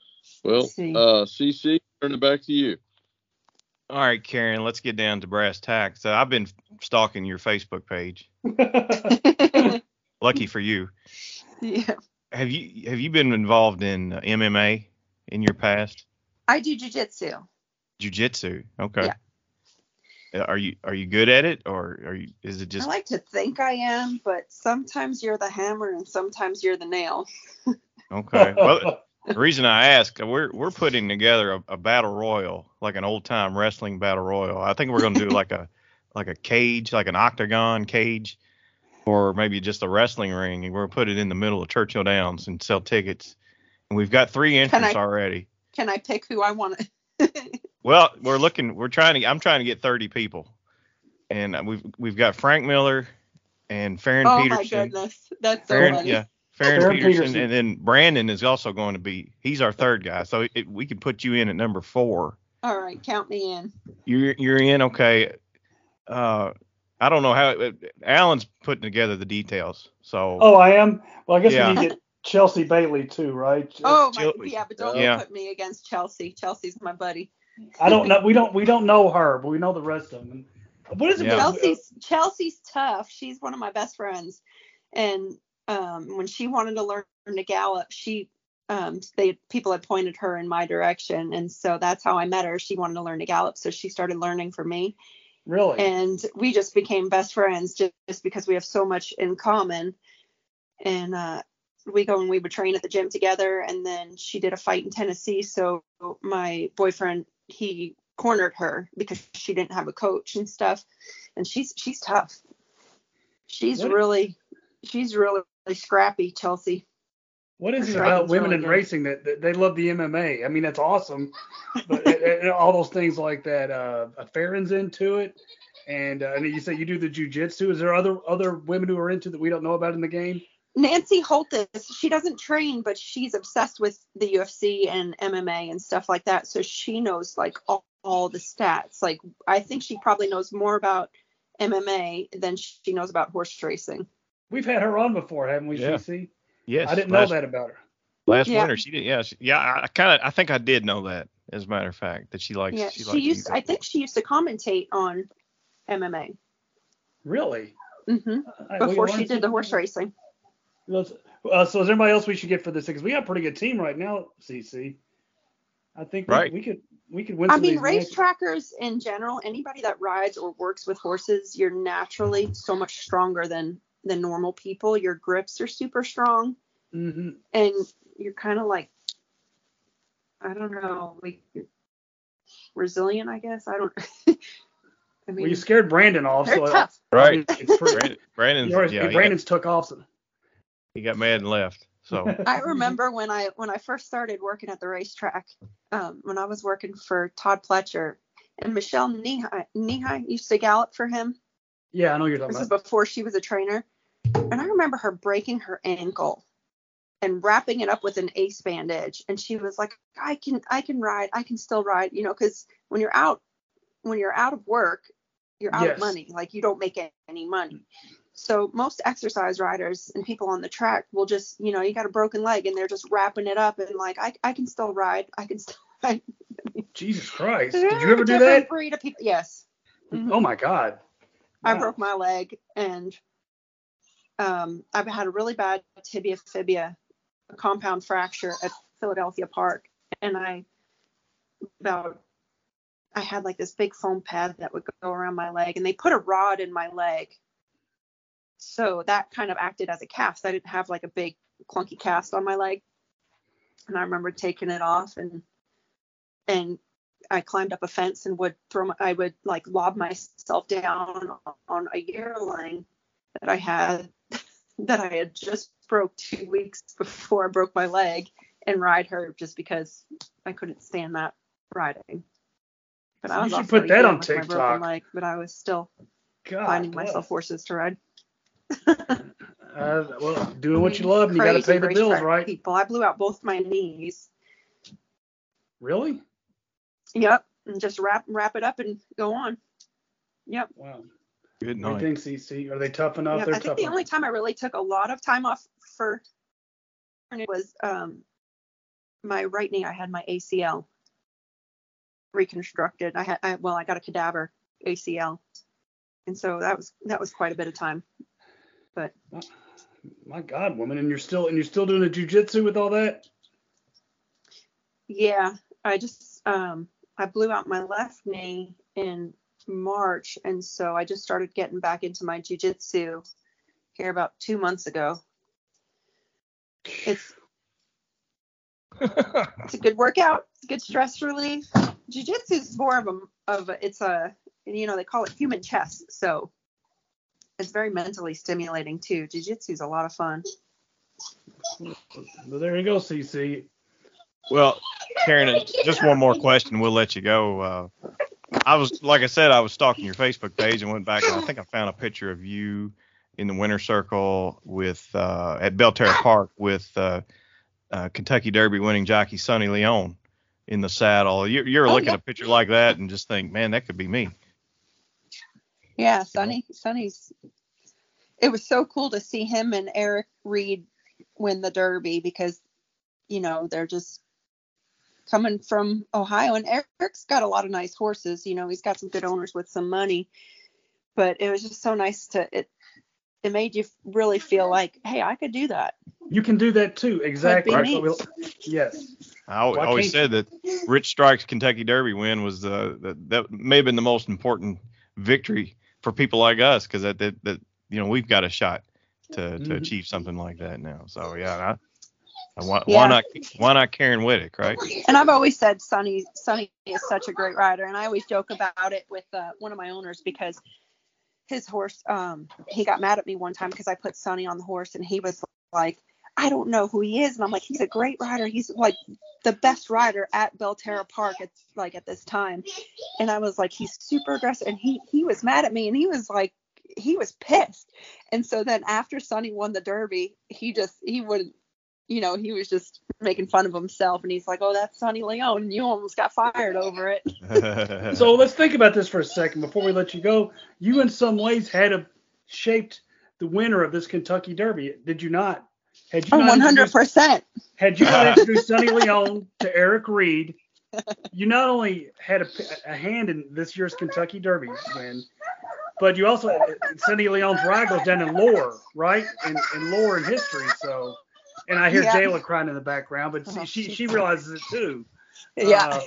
well, see. uh, CC, turn it back to you. All right, Karyn, let's get down to brass tacks. So I've been stalking your Facebook page. Lucky for you. yeah Have you have you been involved in uh, MMA in your past? i do jujitsu Jiu-jitsu. Okay. Uh, Uh, are you are you good at it or are you is it just I like to think I am, but sometimes you're the hammer and sometimes you're the nail. okay? Well, the reason I ask, we're we're putting together a, a battle royal, like an old time wrestling battle royal. I think we're gonna do like a like a cage, like an octagon cage, or maybe just a wrestling ring, and we're put it in the middle of Churchill Downs and sell tickets. And we've got three entrants I- already. Can I pick who I want to? Well, we're looking. We're trying to. I'm trying to get 30 people, and we've we've got Frank Miller and Farron oh my goodness, that's so Farron, funny. yeah, Farron, Farron Peterson, Peterson. and then Brandon is also going to be. He's our third guy, so it, we can put you in at number four. All right, count me in. You're you're in. Okay. Uh, I don't know how. uh, Alan's putting together the details. So Oh, I am. Well, I guess Yeah. we need to get Chelsea Bailey too, right? Oh my, yeah, but don't Yeah. put me against Chelsea. Chelsea's my buddy. I don't know. We don't. We don't know her, but we know the rest of them. What is it? Yeah. Chelsea's Chelsea's tough. She's one of my best friends, and um, when she wanted to learn to gallop, she um, they people had pointed her in my direction, and so that's how I met her. She wanted to learn to gallop, so she started learning for me. really? and we just became best friends just, just because we have so much in common and uh we go and we would train at the gym together and then she did a fight in tennessee so my boyfriend he cornered her because she didn't have a coach and stuff and she's she's tough she's What- really she's really scrappy chelsea What is it about women really in good. racing that, that they love the MMA? I mean, that's awesome, but and- and all those things like that. Uh, Farron's into it, and uh, and you say you do the jujitsu. Is there other other women who are into that we don't know about in the game? Nancy Holthus, she doesn't train, but she's obsessed with the UFC and MMA and stuff like that. So she knows like all, all the stats. Like I think she probably knows more about MMA than she knows about horse racing. We've had her on before, haven't we, Yeah. CC? yes, I didn't last, know that about her. last Yeah. winter she did. Yeah, she, yeah. I, I kind of. I think I did know that. As a matter of fact, that she likes. yeah, she, she likes used. I think she used to commentate on MMA Really? hmm All right, we before she did the horse racing. Let's- Uh, so is there anybody else we should get for this? Because we got a pretty good team right now, CC. I think we, Right. we could we could win. I some mean, of race trackers in general, anybody that rides or works with horses, you're naturally so much stronger than than normal people. Your grips are super strong. Mhm. and you're kind of like I don't know, like resilient, I guess. I don't. I Well, you scared Brandon off, so tough. Right. it's pretty. Brandon, Brandon's, you already- yeah, he got, Brandon's took off. So. He got mad and left. So I remember when I when I first started working at the racetrack, um, when I was working for Todd Pletcher and Michelle Nehai, Nehai used to gallop for him. Yeah, I know you're talking about This is before she was a trainer, and I remember her breaking her ankle and wrapping it up with an ace bandage, and she was like, "I can I can ride, I can still ride," you know, because when you're out when you're out of work, you're out Yes. of money, like you don't make any money. So most exercise riders and people on the track will just, you know, you got a broken leg and they're just wrapping it up and like, I, I can still ride. I can still ride. Jesus Christ! Did you ever do that? Breed of people. Yes. Mhm. Oh my God! I broke my leg and um, I've had a really bad tibia fibia a compound fracture at Philadelphia Park, and I about I had like this big foam pad that would go around my leg, and they put a rod in my leg, so that kind of acted as a cast. I didn't have like a big clunky cast on my leg, and I remember taking it off and and I climbed up a fence and would throw my, I would like lob myself down on a yearling that I had that I had just broke two weeks before I broke my leg and ride her just because I couldn't stand that riding. But I You was should put that on with my broken TikTok. leg, but I was still God, finding bless. myself horses to ride. Uh, well, doing what you love, and you got to pay the bills, right? People, I blew out both my knees. Really? Yep, and just wrap wrap it up and go on. Yep. Wow. Good What do you night. think, CC? Are they tough enough? Yeah, They're I tough think the enough. only time I really took a lot of time off for it was um my right knee. I had my ACL reconstructed. I had I, well, I got a cadaver ACL, and so that was that was quite a bit of time. But My God, woman, and you're still and you're still doing the jujitsu with all that? yeah, I just um I blew out my left knee in March, and so I just started getting back into my jujitsu here about two months ago. It's it's a good workout, good stress relief. Jiu-jitsu is more of a of a, it's a you know they call it human chess, so it's very mentally stimulating too. Jiu-jitsu is a lot of fun. Well, there you go, CC. Well, Karyn, just one more question. We'll let you go. Uh, I was, like I said, I was stalking your Facebook page and went back and I think I found a picture of you in the winter circle with uh, at Belterra Park with uh, uh, Kentucky Derby winning jockey Sonny Leon in the saddle. You're, you're Oh, looking yeah. at a picture like that and just think, man, that could be me. Yeah, Sonny, Sonny's. It was so cool to see him and Eric Reed win the Derby because, you know, they're just coming from Ohio, and Eric's got a lot of nice horses. You know, he's got some good owners with some money, but it was just so nice to it. It made you really feel like, hey, I could do that. You can do that too. Exactly. me. So we'll- yes. I al- Why always said that Rich Strike's Kentucky Derby win was uh, that, that may have been the most important victory for people like us because that, that that you know we've got a shot to to Mhm. achieve something like that now. So yeah, I, I, why, Yeah. why not why not Karyn Wittek, right? And I've always said Sonny Sonny is such a great rider, and I always joke about it with uh, one of my owners because his horse, um, he got mad at me one time because I put Sonny on the horse, and he was like, I don't know who he is, and I'm like, he's a great rider. He's like the best rider at Belterra Park at like at this time, and I was like, he's super aggressive, and he he was mad at me, and he was like. He was pissed, and so then after Sonny won the Derby, he just he would you know, he was just making fun of himself and he's like, Oh, that's Sonny Leon and you almost got fired over it. So let's think about this for a second before we let you go. You, in some ways, had a shaped the winner of this Kentucky Derby, did you not? Had you Oh, one hundred percent. Had you not introduced Sonny Leon to Eric Reed, you not only had a, a hand in this year's Kentucky Derby win, but you also Sonny Leon's ride goes down in lore, right? In, in lore and history. So, and I hear Yeah. Jayla crying in the background, but Oh, she she realizes it too. Yeah. Uh,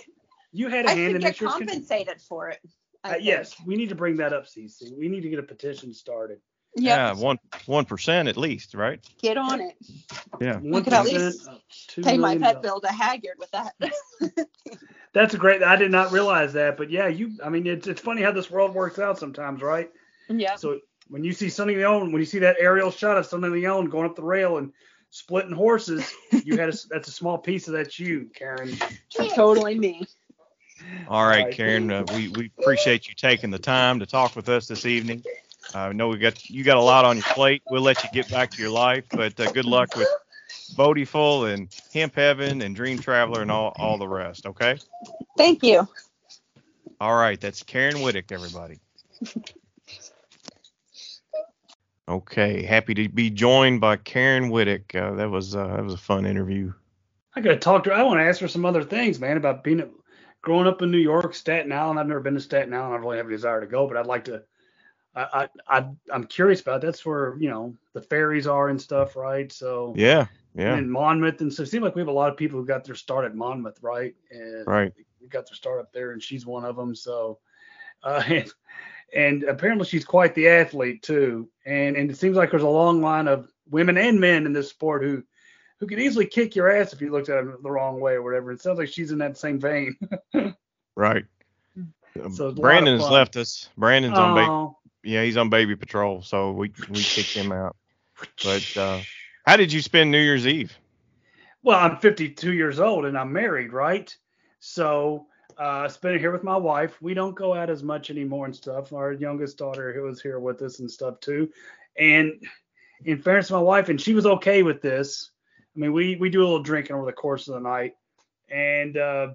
you had a I hand in this year's Ken- compensated for it. Uh, yes, we need to bring that up, CC. We need to get a petition started. Yeah, one one percent at least, right? Get on it. Yeah. I could at least Pay my pet bill to Hagyard with that. That's a great. I did not realize that, but yeah, you. I mean, it's it's funny how this world works out sometimes, right? yeah. So when you see Sonny Leon, when you see that aerial shot of Sonny Leon going up the rail and splitting horses, you had a, that's a small piece of that's you, Karyn. Totally me. All right, Right. Karyn, uh, we we appreciate you taking the time to talk with us this evening. Uh, I know we got you got a lot on your plate. We'll let you get back to your life, but uh, good luck with Bodiful and Hemp Heaven and Dream Traveler and all all the rest. Okay. Thank you. All right, that's Karyn Wittek, everybody. Okay, happy to be joined by Karyn Wittek. Uh, that was uh, that was a fun interview. I gotta talk to her. I want to ask her some other things, man, about being growing up in New York, Staten Island. I've never been to Staten Island. I really have a desire to go, but I'd like to. I, I, I'm curious about. That's where you know the ferries are and stuff, right? So Yeah, Yeah. And Monmouth, and so it seems like we have a lot of people who got their start at Monmouth, right? And Right. We got their start up there, and she's one of them. So, uh, and, and apparently she's quite the athlete too. And and it seems like there's a long line of women and men in this sport who who could easily kick your ass if you looked at them the wrong way or whatever. It sounds like she's in that same vein. Right. So Brandon's left us. Brandon's on. Oh. Yeah, he's on baby patrol, so we we kicked him out. But uh, how did you spend New Year's Eve? Well, I'm 52 years old and I'm married, right? So uh, it here with my wife. We don't go out as much anymore and stuff. Our youngest daughter who was here with us and stuff too. And in fairness my wife, and she was okay with this. I mean, we we do a little drinking over the course of the night, and uh,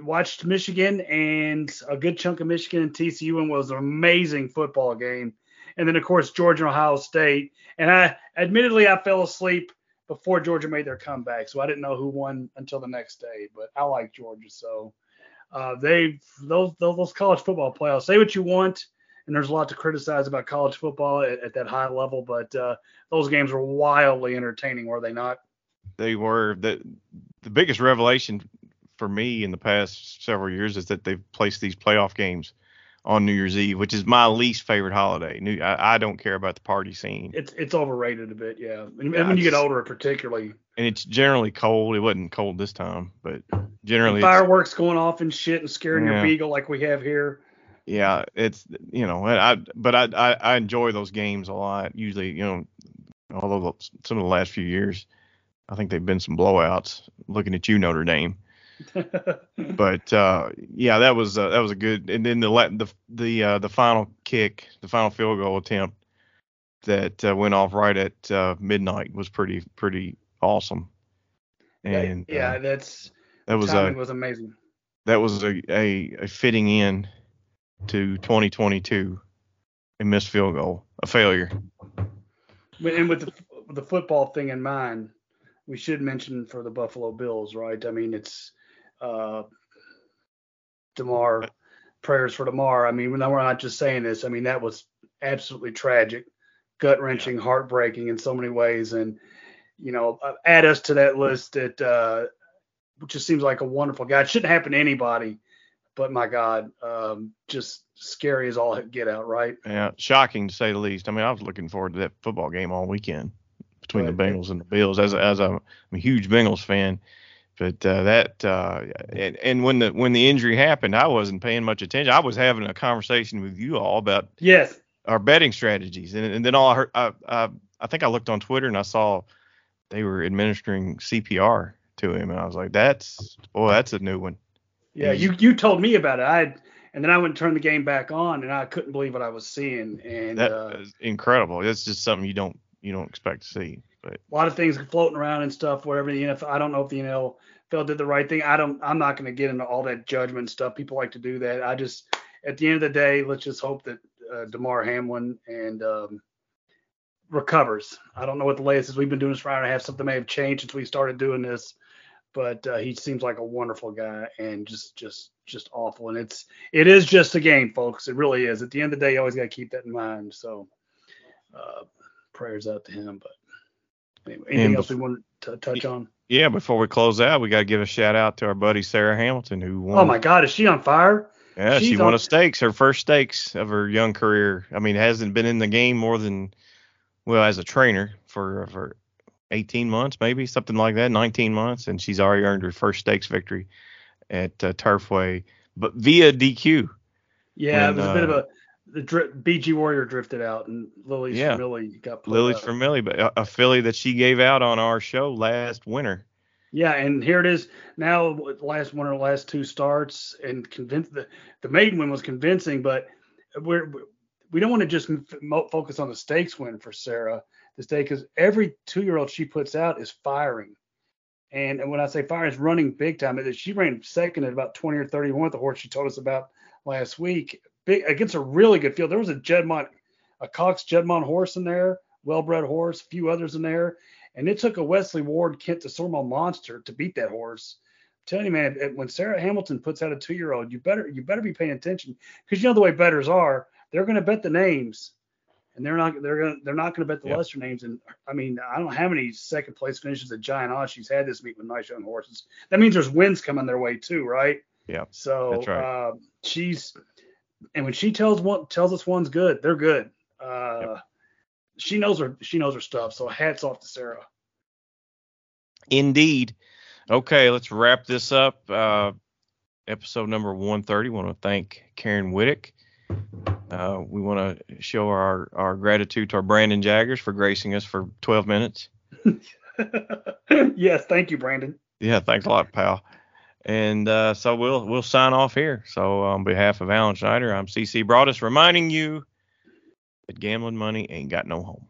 watched Michigan and a good chunk of Michigan and TCU, and was an amazing football game. And then of course Georgia and Ohio State. And I admittedly I fell asleep before Georgia made their comeback, so I didn't know who won until the next day. But I like Georgia, so uh, they those, those college football playoffs. Say what you want, and there's a lot to criticize about college football at, at that high level, but uh, those games were wildly entertaining, were they not? They were the the biggest revelation for me in the past several years is that they've placed these playoff games on New Year's Eve, which is my least favorite holiday. New, I, I don't care about the party scene, It's it's overrated a bit, yeah. And Yeah, when you get older, particularly, and it's generally cold. It wasn't cold this time, but generally, fireworks going off and shit and scaring Yeah. your beagle like we have here. yeah, it's you know, I but I, I I enjoy those games a lot. Usually, you know, although some of the last few years, I think they've been some blowouts. Looking at you, Notre Dame. but uh, yeah, that was uh, that was a good. And then the the the uh, the final kick, the final field goal attempt that uh, went off right at uh, midnight was pretty pretty awesome. And uh, yeah, that's that was a was amazing. that was a, a a fitting in to 2022, a missed field goal, a failure. And with the, with the football thing in mind, we should mention for the Buffalo Bills, right? I mean, it's uh, Damar. Prayers for Damar. I mean, we're not, just saying this. I mean, that was absolutely tragic, gut wrenching, heartbreaking in so many ways. And you know, uh, add us to that list. That uh, which just seems like a wonderful guy. It shouldn't happen to anybody, but my God, um, just scary as all get out, right? Yeah, shocking to say the least. I mean, I was looking forward to that football game all weekend between the Bengals and the Bills. As a, as a, I'm a huge Bengals fan, but uh, that uh, and, and when the when the injury happened, I wasn't paying much attention. I was having a conversation with you all about Yes. our betting strategies, and, and then all I heard, I, I I think I looked on Twitter and I saw they were administering CPR to him, and I was like, that's boy, that's a new one. Yeah, you you told me about it. I and then I went and turned the game back on, and I couldn't believe what I was seeing. And That uh, incredible. That's just something you don't you don't expect to see. But a lot of things floating around and stuff. Whatever the NFL, I don't know if the NFL did the right thing. I don't. I'm not going to get into all that judgment stuff. People like to do that. I just, at the end of the day, let's just hope that uh, Damar Hamlin and um, recovers. I don't know what the latest is. We've been doing this for an hour and a half. Something may have changed since we started doing this, but uh, he seems like a wonderful guy and just, just, just awful. And it's, it is just a game, folks. It really is. At the end of the day, you always got to keep that in mind. So, uh, prayers out to him. But anything And else we want to touch on? Yeah, before we close out, we got to give a shout out to our buddy Sarah Hamilton who won. Oh my God, is she on fire? Yeah, she won on- a stakes, her first stakes of her young career. I mean, hasn't been in the game more than well as a trainer for for 18 months, maybe something like that, 19 months, and she's already earned her first stakes victory at uh, Turfway, but via DQ. Yeah, When, it was a bit of uh, a the dri- BG Warrior drifted out and Lily's Yeah. Millie got Lily's up. from Millie, but a, a filly that she gave out on our show last winter. Yeah, and here it is now. Last one or last two starts, and convince the the maiden win was convincing, but we're we don't want to just focus on the stakes win for Sarah this day because every two year old she puts out is firing, and, and when I say firing, is running big time. She ran second at about 20 or 31 with the horse she told us about last week, big against a really good field. There was a Juddmonte, a Cox Juddmonte horse in there, well bred horse, a few others in there. And it took a Wesley Ward Kent to Sormo monster to beat that horse. I'm telling you, man, when Sarah Hamilton puts out a two-year-old, you better you better be paying attention because you know the way betters are. They're going to bet the names, and they're not they're gonna they're not gonna bet the Yep. lesser names. And I mean, I don't know how many second place finishes at Giant Odds she's had this meet with nice young horses. That means there's wins coming their way too, right? Yeah. So right. um, she's and when she tells one tells us one's good, they're good. Uh, She knows her she knows her stuff. So hats off to Sarah. Indeed. Okay, let's wrap this up. Uh, episode number 130. want to thank Karyn Wittek. Uh, we want to show our, our gratitude to our Brandon Jaggers for gracing us for 12 minutes. yes, thank you, Brandon. Yeah, thanks a lot, pal. And uh, so we'll we'll sign off here. So on behalf of Alan Schneider, I'm CC Broaddus reminding you that gambling money ain't got no home.